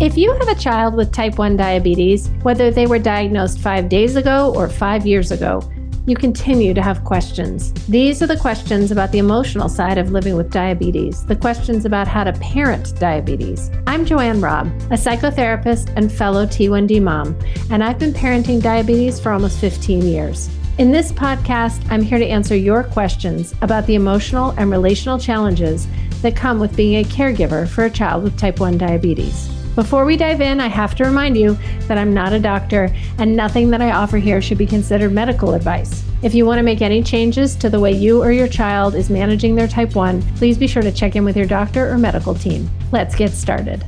If you have a child with type 1 diabetes, whether they were diagnosed five days ago or five years ago, you continue to have questions. These are the questions about the emotional side of living with diabetes, the questions about how to parent diabetes. I'm Joanne Robb, a psychotherapist and fellow T1D mom, and I've been parenting diabetes for almost 15 years. In this podcast, I'm here to answer your questions about the emotional and relational challenges that come with being a caregiver for a child with type 1 diabetes. Before we dive in, I have to remind you that I'm not a doctor and nothing that I offer here should be considered medical advice. If you want to make any changes to the way you or your child is managing their type 1, please be sure to check in with your doctor or medical team. Let's get started.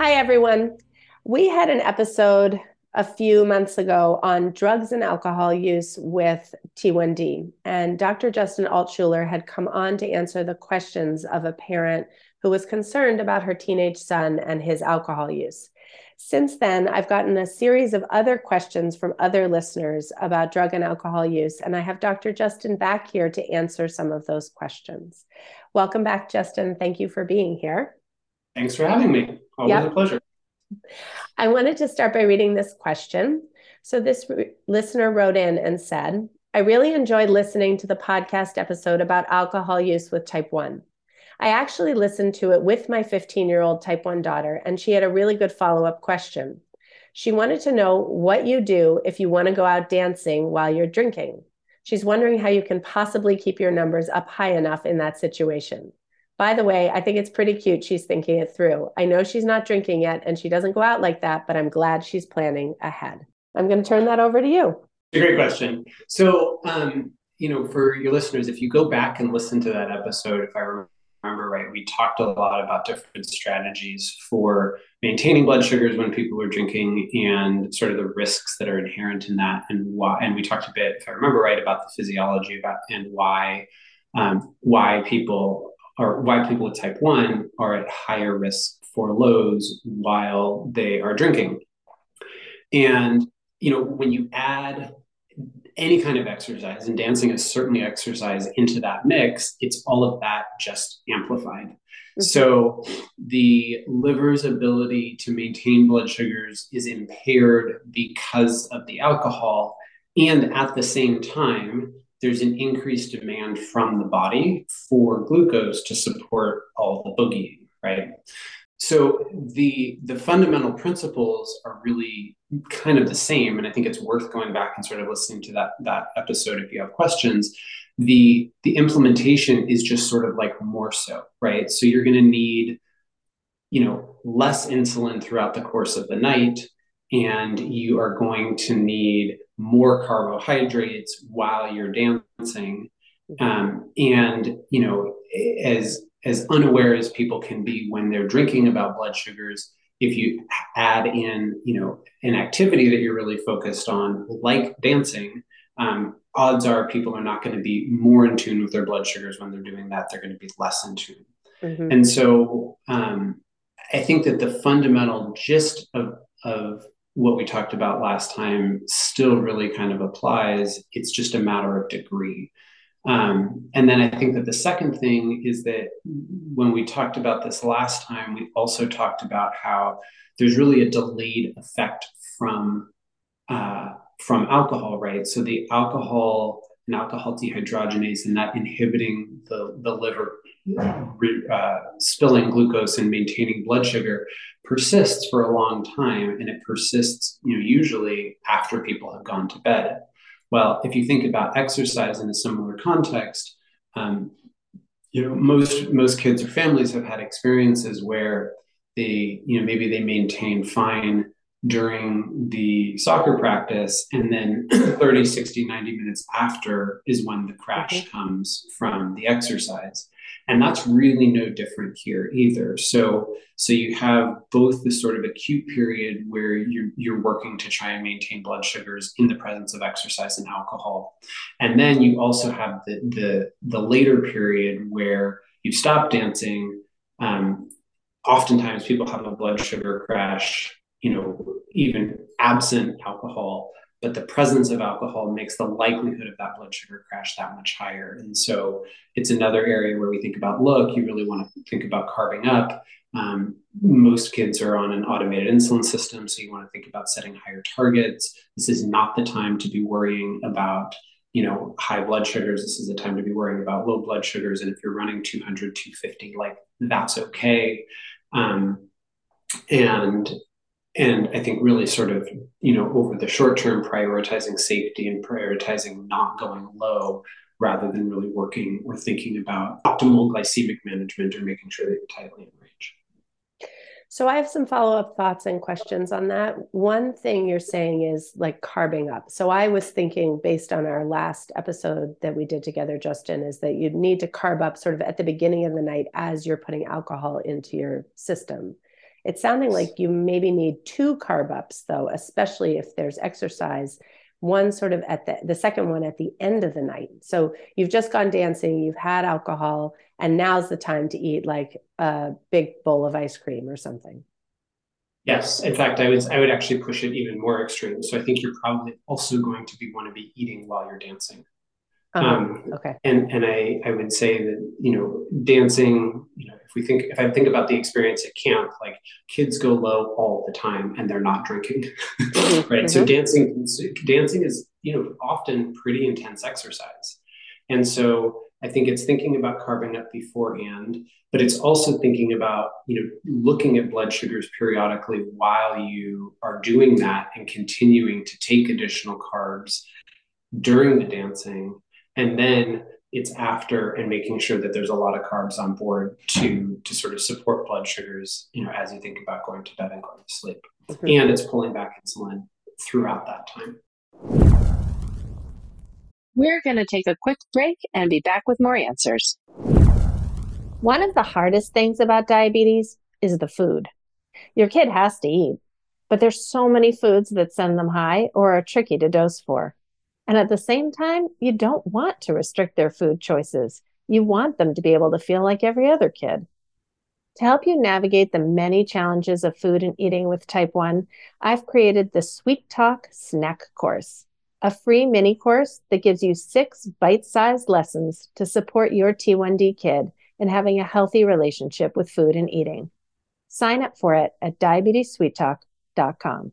Hi, everyone. We had an episode a few months ago on drugs and alcohol use with T1D, and Dr. Justin Altschuler had come on to answer the questions of a parent who was concerned about her teenage son and his alcohol use. Since then, I've gotten a series of other questions from other listeners about drug and alcohol use, and I have Dr. Justin back here to answer some of those questions. Welcome back, Justin. Thank you for being here. Thanks for having me. Always yep. a pleasure. I wanted to start by reading this question. So, this re- listener wrote in and said, I really enjoyed listening to the podcast episode about alcohol use with type 1. I actually listened to it with my 15 year old type 1 daughter, and she had a really good follow up question. She wanted to know what you do if you want to go out dancing while you're drinking. She's wondering how you can possibly keep your numbers up high enough in that situation. By the way, I think it's pretty cute she's thinking it through. I know she's not drinking yet and she doesn't go out like that, but I'm glad she's planning ahead. I'm going to turn that over to you. A great question. So, um, you know, for your listeners, if you go back and listen to that episode, if I remember remember right, we talked a lot about different strategies for maintaining blood sugars when people are drinking and sort of the risks that are inherent in that and why. And we talked a bit, if I remember right, about the physiology about and why um, why people or why people with type one are at higher risk for lows while they are drinking. And you know, when you add any kind of exercise, and dancing is certainly exercise into that mix, it's all of that just amplified. Mm-hmm. So the liver's ability to maintain blood sugars is impaired because of the alcohol. And at the same time, there's an increased demand from the body for glucose to support all the boogieing, right? So the the fundamental principles are really kind of the same, and I think it's worth going back and sort of listening to that that episode if you have questions. The the implementation is just sort of like more so, right? So you're going to need, you know, less insulin throughout the course of the night, and you are going to need more carbohydrates while you're dancing. Um, and you know, as as unaware as people can be when they're drinking about blood sugars. If you add in you know an activity that you're really focused on like dancing um, odds are people are not going to be more in tune with their blood sugars when they're doing that. They're going to be less in tune. Mm-hmm. and so um, i think that the fundamental gist of, of what we talked about last time still really kind of applies. It's just a matter of degree um, and then I think that the second thing is that when we talked about this last time, we also talked about how there's really a delayed effect from uh, from alcohol, right? So the alcohol and alcohol dehydrogenase and that inhibiting the, the liver uh, spilling glucose and maintaining blood sugar persists for a long time and it persists you know usually after people have gone to bed well, if you think about exercise in a similar context, um, you know, most most kids or families have had experiences where they, you know, maybe they maintain fine during the soccer practice and then 30 60 90 minutes after is when the crash okay. comes from the exercise and that's really no different here either. So so you have both the sort of acute period where you're, you're working to try and maintain blood sugars in the presence of exercise and alcohol. And then you also have the the, the later period where you stop dancing. Um, oftentimes people have a blood sugar crash you know even absent alcohol but the presence of alcohol makes the likelihood of that blood sugar crash that much higher. And so it's another area where we think about look, you really want to think about carbing up. Um, most kids are on an automated insulin system, so you want to think about setting higher targets. This is not the time to be worrying about you know high blood sugars this is the time to be worrying about low blood sugars and if you're running 200 250 like that's okay um, and and i think really sort of you know over the short term prioritizing safety and prioritizing not going low rather than really working or thinking about optimal glycemic management or making sure that you're tightly in range so I have some follow up thoughts and questions on that. One thing you're saying is like carbing up. So I was thinking, based on our last episode that we did together, Justin, is that you need to carb up sort of at the beginning of the night as you're putting alcohol into your system. It's sounding like you maybe need two carb ups, though, especially if there's exercise one sort of at the the second one at the end of the night. So you've just gone dancing you've had alcohol and now's the time to eat like a big bowl of ice cream or something. Yes. In fact i would i would actually push it even more extreme. So i think you're probably also going to be want to be eating while you're dancing uh-huh. Um, okay. And and I I would say that you know dancing you know if we think if I think about the experience at camp like kids go low all the time and they're not drinking mm-hmm. right mm-hmm. so dancing dancing is you know often pretty intense exercise and so I think it's thinking about carbing up beforehand but it's also thinking about you know looking at blood sugars periodically while you are doing that and continuing to take additional carbs during the dancing and then it's after and making sure that there's a lot of carbs on board to to sort of support blood sugars you know as you think about going to bed and going to sleep. Mm-hmm. and it's pulling back insulin throughout that time. We're going to take a quick break and be back with more answers. One of the hardest things about diabetes is the food. Your kid has to eat but there's so many foods that send them high or are tricky to dose for and at the same time, you don't want to restrict their food choices. You want them to be able to feel like every other kid. To help you navigate the many challenges of food and eating with type 1, I've created the Sweet Talk Snack Course, a free mini course that gives you six bite sized lessons to support your T1D kid in having a healthy relationship with food and eating. Sign up for it at diabetessweettalk.com.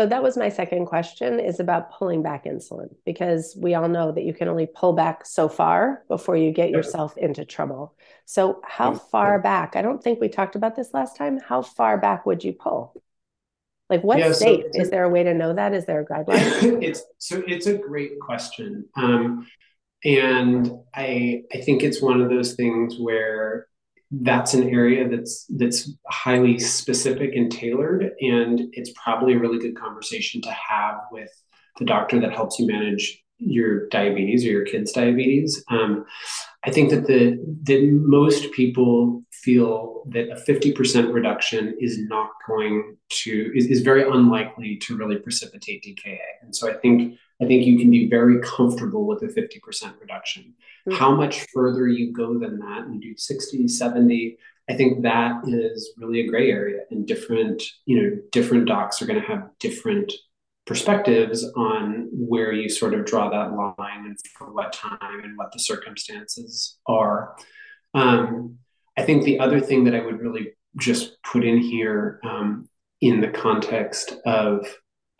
So that was my second question is about pulling back insulin because we all know that you can only pull back so far before you get yourself into trouble. So how far back? I don't think we talked about this last time. How far back would you pull? Like what yeah, safe? So is there a way to know that? Is there a guideline? it's so it's a great question. Um, and I I think it's one of those things where that's an area that's that's highly specific and tailored and it's probably a really good conversation to have with the doctor that helps you manage your diabetes or your kids diabetes. Um, i think that the that most people feel that a 50% reduction is not going to is, is very unlikely to really precipitate dka and so i think I think you can be very comfortable with a 50% reduction. Mm-hmm. How much further you go than that, and do 60, 70, I think that is really a gray area. And different, you know, different docs are going to have different perspectives on where you sort of draw that line and for what time and what the circumstances are. Um, I think the other thing that I would really just put in here um, in the context of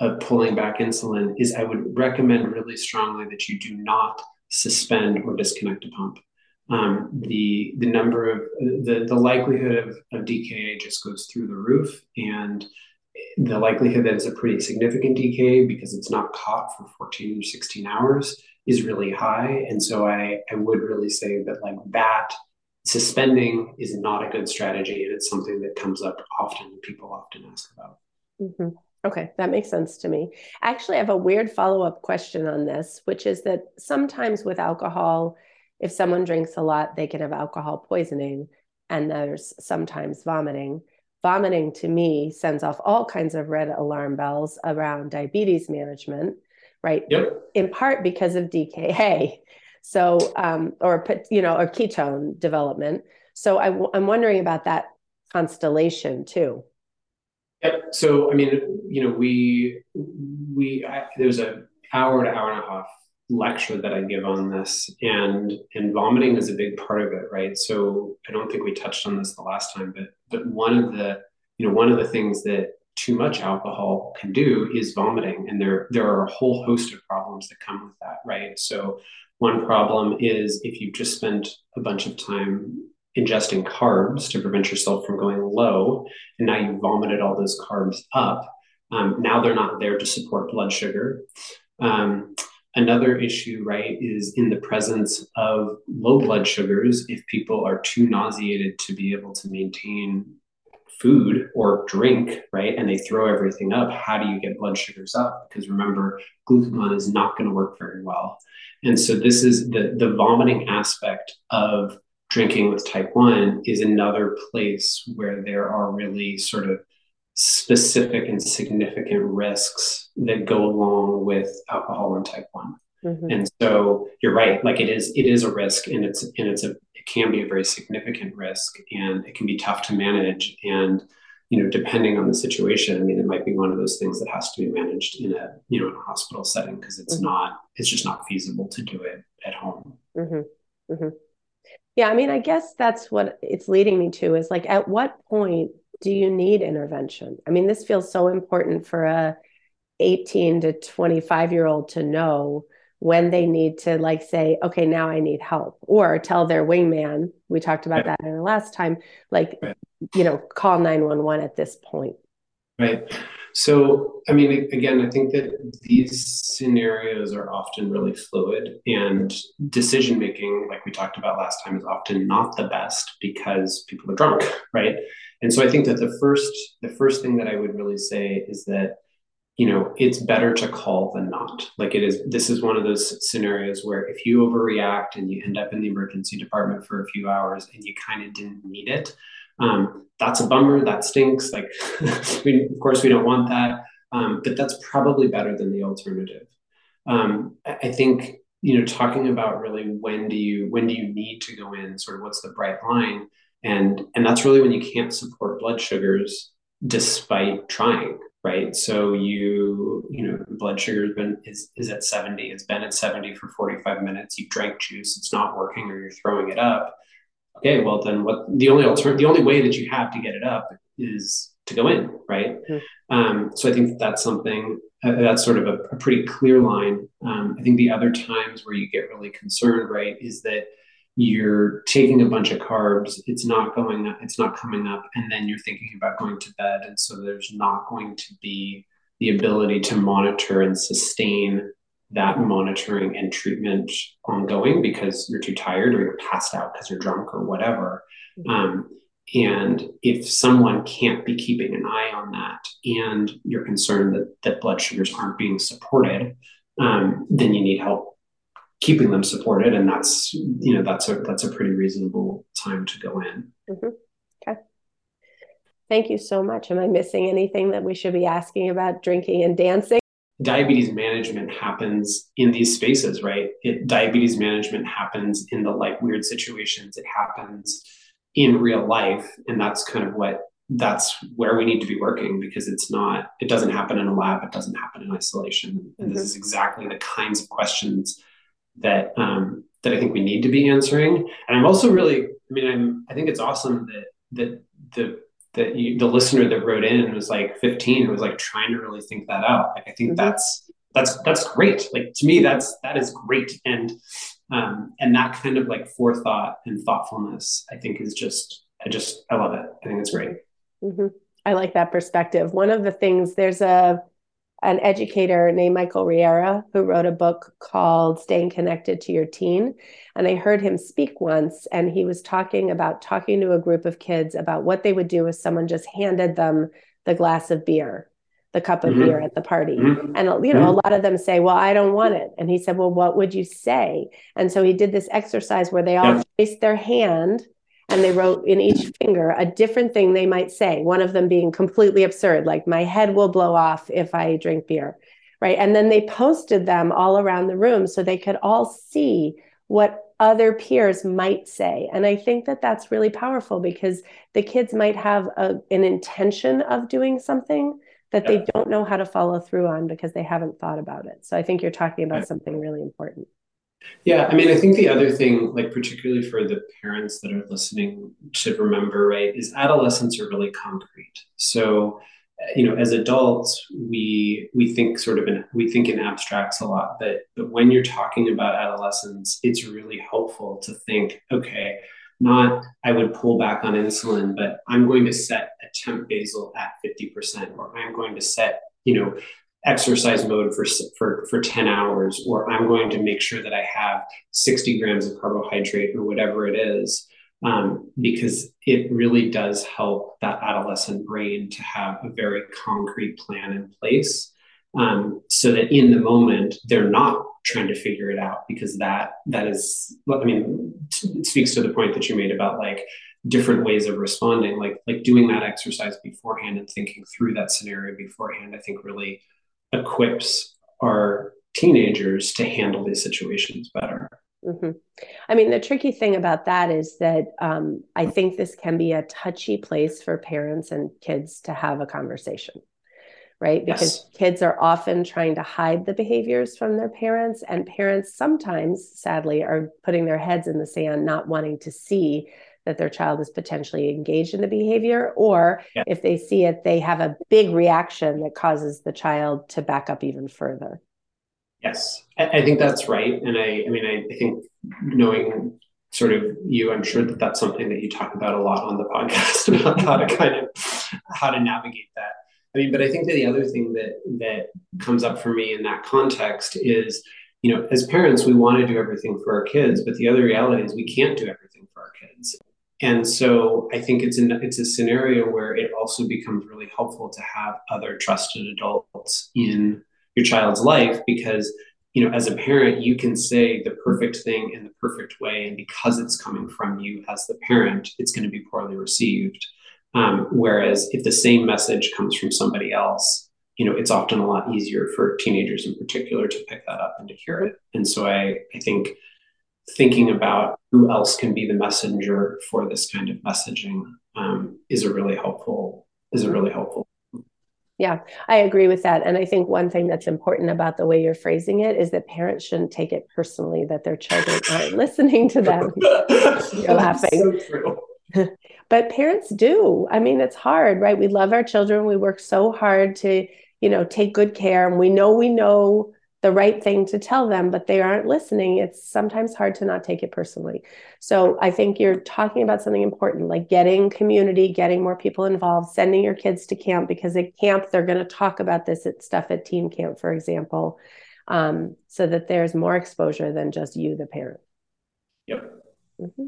of pulling back insulin is I would recommend really strongly that you do not suspend or disconnect a pump. Um, the the number of the the likelihood of, of DKA just goes through the roof, and the likelihood that it's a pretty significant DKA because it's not caught for 14 or 16 hours is really high. And so I I would really say that like that suspending is not a good strategy, and it's something that comes up often. People often ask about. Mm-hmm. Okay, that makes sense to me. Actually, I have a weird follow up question on this, which is that sometimes with alcohol, if someone drinks a lot, they can have alcohol poisoning, and there's sometimes vomiting. Vomiting to me sends off all kinds of red alarm bells around diabetes management, right? Yep. In part because of DKA, so um, or you know, or ketone development. So I, I'm wondering about that constellation too. Yep. So I mean, you know, we we I, there's a hour to hour and a half lecture that I give on this, and and vomiting is a big part of it, right? So I don't think we touched on this the last time, but but one of the you know one of the things that too much alcohol can do is vomiting, and there there are a whole host of problems that come with that, right? So one problem is if you just spent a bunch of time ingesting carbs to prevent yourself from going low, and now you vomited all those carbs up. Um, now they're not there to support blood sugar. Um, another issue, right, is in the presence of low blood sugars. If people are too nauseated to be able to maintain food or drink, right, and they throw everything up, how do you get blood sugars up? Because remember, glucagon is not going to work very well. And so this is the the vomiting aspect of drinking with type 1 is another place where there are really sort of specific and significant risks that go along with alcohol and type 1 mm-hmm. and so you're right like it is it is a risk and it's and it's a it can be a very significant risk and it can be tough to manage and you know depending on the situation i mean it might be one of those things that has to be managed in a you know in a hospital setting because it's mm-hmm. not it's just not feasible to do it at home mm-hmm. Yeah, I mean, I guess that's what it's leading me to is like, at what point do you need intervention? I mean, this feels so important for a 18 to 25 year old to know when they need to like say, okay, now I need help, or tell their wingman. We talked about that in the last time, like, you know, call 911 at this point. Right. So, I mean, again, I think that these scenarios are often really fluid, and decision making, like we talked about last time, is often not the best because people are drunk, right? And so, I think that the first the first thing that I would really say is that you know it's better to call than not like it is this is one of those scenarios where if you overreact and you end up in the emergency department for a few hours and you kind of didn't need it um, that's a bummer. That stinks. Like, we, of course, we don't want that. Um, but that's probably better than the alternative. Um, I think you know talking about really when do you when do you need to go in sort of what's the bright line and and that's really when you can't support blood sugars despite trying right so you you know blood sugar has been is, is at 70 it's been at 70 for 45 minutes you drank juice it's not working or you're throwing it up okay, well then what the only alternative, the only way that you have to get it up is to go in, right? Mm-hmm. Um, so I think that's something uh, that's sort of a, a pretty clear line. Um, I think the other times where you get really concerned, right, is that you're taking a bunch of carbs, it's not going up, it's not coming up, and then you're thinking about going to bed, and so there's not going to be the ability to monitor and sustain that monitoring and treatment ongoing because you're too tired or you're passed out because you're drunk or whatever. Mm-hmm. Um, and if someone can't be keeping an eye on that and you're concerned that, that blood sugars aren't being supported, um, then you need help keeping them supported. And that's, you know, that's a, that's a pretty reasonable time to go in. Mm-hmm. Okay. Thank you so much. Am I missing anything that we should be asking about drinking and dancing? Diabetes management happens in these spaces, right? It, diabetes management happens in the like weird situations. It happens in real life, and that's kind of what that's where we need to be working because it's not it doesn't happen in a lab it doesn't happen in isolation and mm-hmm. this is exactly the kinds of questions that um, that i think we need to be answering and i'm also really i mean i'm i think it's awesome that that the that you, the listener that wrote in was like 15 was like trying to really think that out. Like i think mm-hmm. that's that's that's great. Like to me that's that is great. And um and that kind of like forethought and thoughtfulness i think is just i just i love it. I think it's great. Mm-hmm. i like that perspective. One of the things there's a an educator named Michael Riera who wrote a book called Staying Connected to Your Teen. And I heard him speak once, and he was talking about talking to a group of kids about what they would do if someone just handed them the glass of beer, the cup of mm-hmm. beer at the party. Mm-hmm. And, you know, a lot of them say, Well, I don't want it. And he said, Well, what would you say? And so he did this exercise where they all yep. placed their hand and they wrote in each finger a different thing they might say one of them being completely absurd like my head will blow off if i drink beer right and then they posted them all around the room so they could all see what other peers might say. And I think that that's really powerful because the kids might have a, an intention of doing something that yeah. they don't know how to follow through on because they haven't thought about it. So I think you're talking about something really important. Yeah, I mean, I think the other thing, like particularly for the parents that are listening, to remember, right, is adolescents are really concrete. So eh, you know as adults we we think sort of in we think in abstracts a lot but but when you're talking about adolescence it's really helpful to think okay not i would pull back on insulin but i'm going to set a temp basal at 50% or i'm going to set you know exercise mode for for for 10 hours or i'm going to make sure that i have 60 grams of carbohydrate or whatever it is um, because it really does help that adolescent brain to have a very concrete plan in place um, so that in the moment they're not trying to figure it out because that that is i mean it speaks to the point that you made about like different ways of responding like like doing that exercise beforehand and thinking through that scenario beforehand i think really equips our teenagers to handle these situations better Mm-hmm. I mean, the tricky thing about that is that um, I think this can be a touchy place for parents and kids to have a conversation, right? Because yes. kids are often trying to hide the behaviors from their parents, and parents sometimes, sadly, are putting their heads in the sand, not wanting to see that their child is potentially engaged in the behavior, or yeah. if they see it, they have a big reaction that causes the child to back up even further. Yes, I, think that's right. And I, I mean, I, I, think knowing sort of you, I'm sure that that's something that you talk about a lot on the podcast about how to kind of how to navigate that. I mean, but I think that the other thing that that comes up for me in that context is, you know, as parents, we want to do everything for our kids, but the other reality is we can't do everything for our kids. And so I think it's in it's a scenario where it also becomes really helpful to have other trusted adults in your child's life because you know as a parent you can say the perfect thing in the perfect way and because it's coming from you as the parent it's going to be poorly received. Um, whereas if the same message comes from somebody else you know it's often a lot easier for teenagers in particular to pick that up and to hear it. And so i i think thinking about who else can be the messenger for this kind of messaging um, is a really helpful is a really helpful yeah, I agree with that. And I think one thing that's important about the way you're phrasing it is that parents shouldn't take it personally that their children aren't listening to them. you're laughing. So but parents do. I mean, it's hard, right? We love our children. We work so hard to, you know, take good care. And we know we know the right thing to tell them, but they aren't listening, it's sometimes hard to not take it personally. So I think you're talking about something important, like getting community, getting more people involved, sending your kids to camp because at camp they're going to talk about this at stuff at team camp, for example, um, so that there's more exposure than just you, the parent. Yep. Mm-hmm.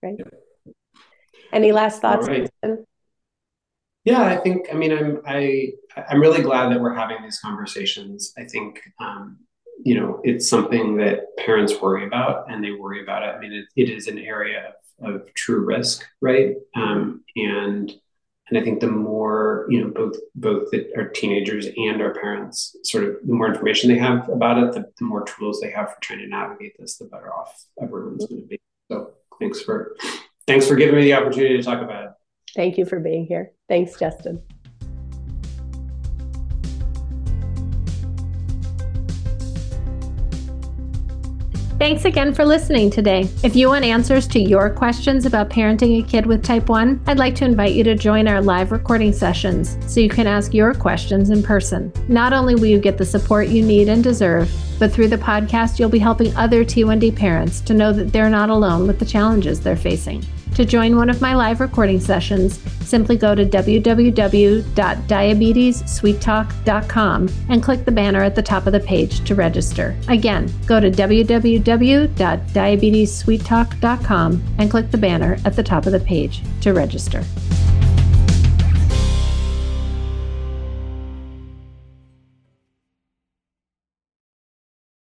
Great. Yep. Any last thoughts? Right. Yeah, I think. I mean, I'm I I'm really glad that we're having these conversations. I think um, you know it's something that parents worry about, and they worry about it. I mean, it, it is an area of, of true risk, right? Um, and and I think the more you know, both both the, our teenagers and our parents, sort of the more information they have about it, the, the more tools they have for trying to navigate this, the better off everyone's going to be. So thanks for thanks for giving me the opportunity to talk about it. Thank you for being here. Thanks, Justin. Thanks again for listening today. If you want answers to your questions about parenting a kid with type 1, I'd like to invite you to join our live recording sessions so you can ask your questions in person. Not only will you get the support you need and deserve, but through the podcast, you'll be helping other T1D parents to know that they're not alone with the challenges they're facing. To join one of my live recording sessions, simply go to www.diabetessweettalk.com and click the banner at the top of the page to register. Again, go to www.diabetessweettalk.com and click the banner at the top of the page to register.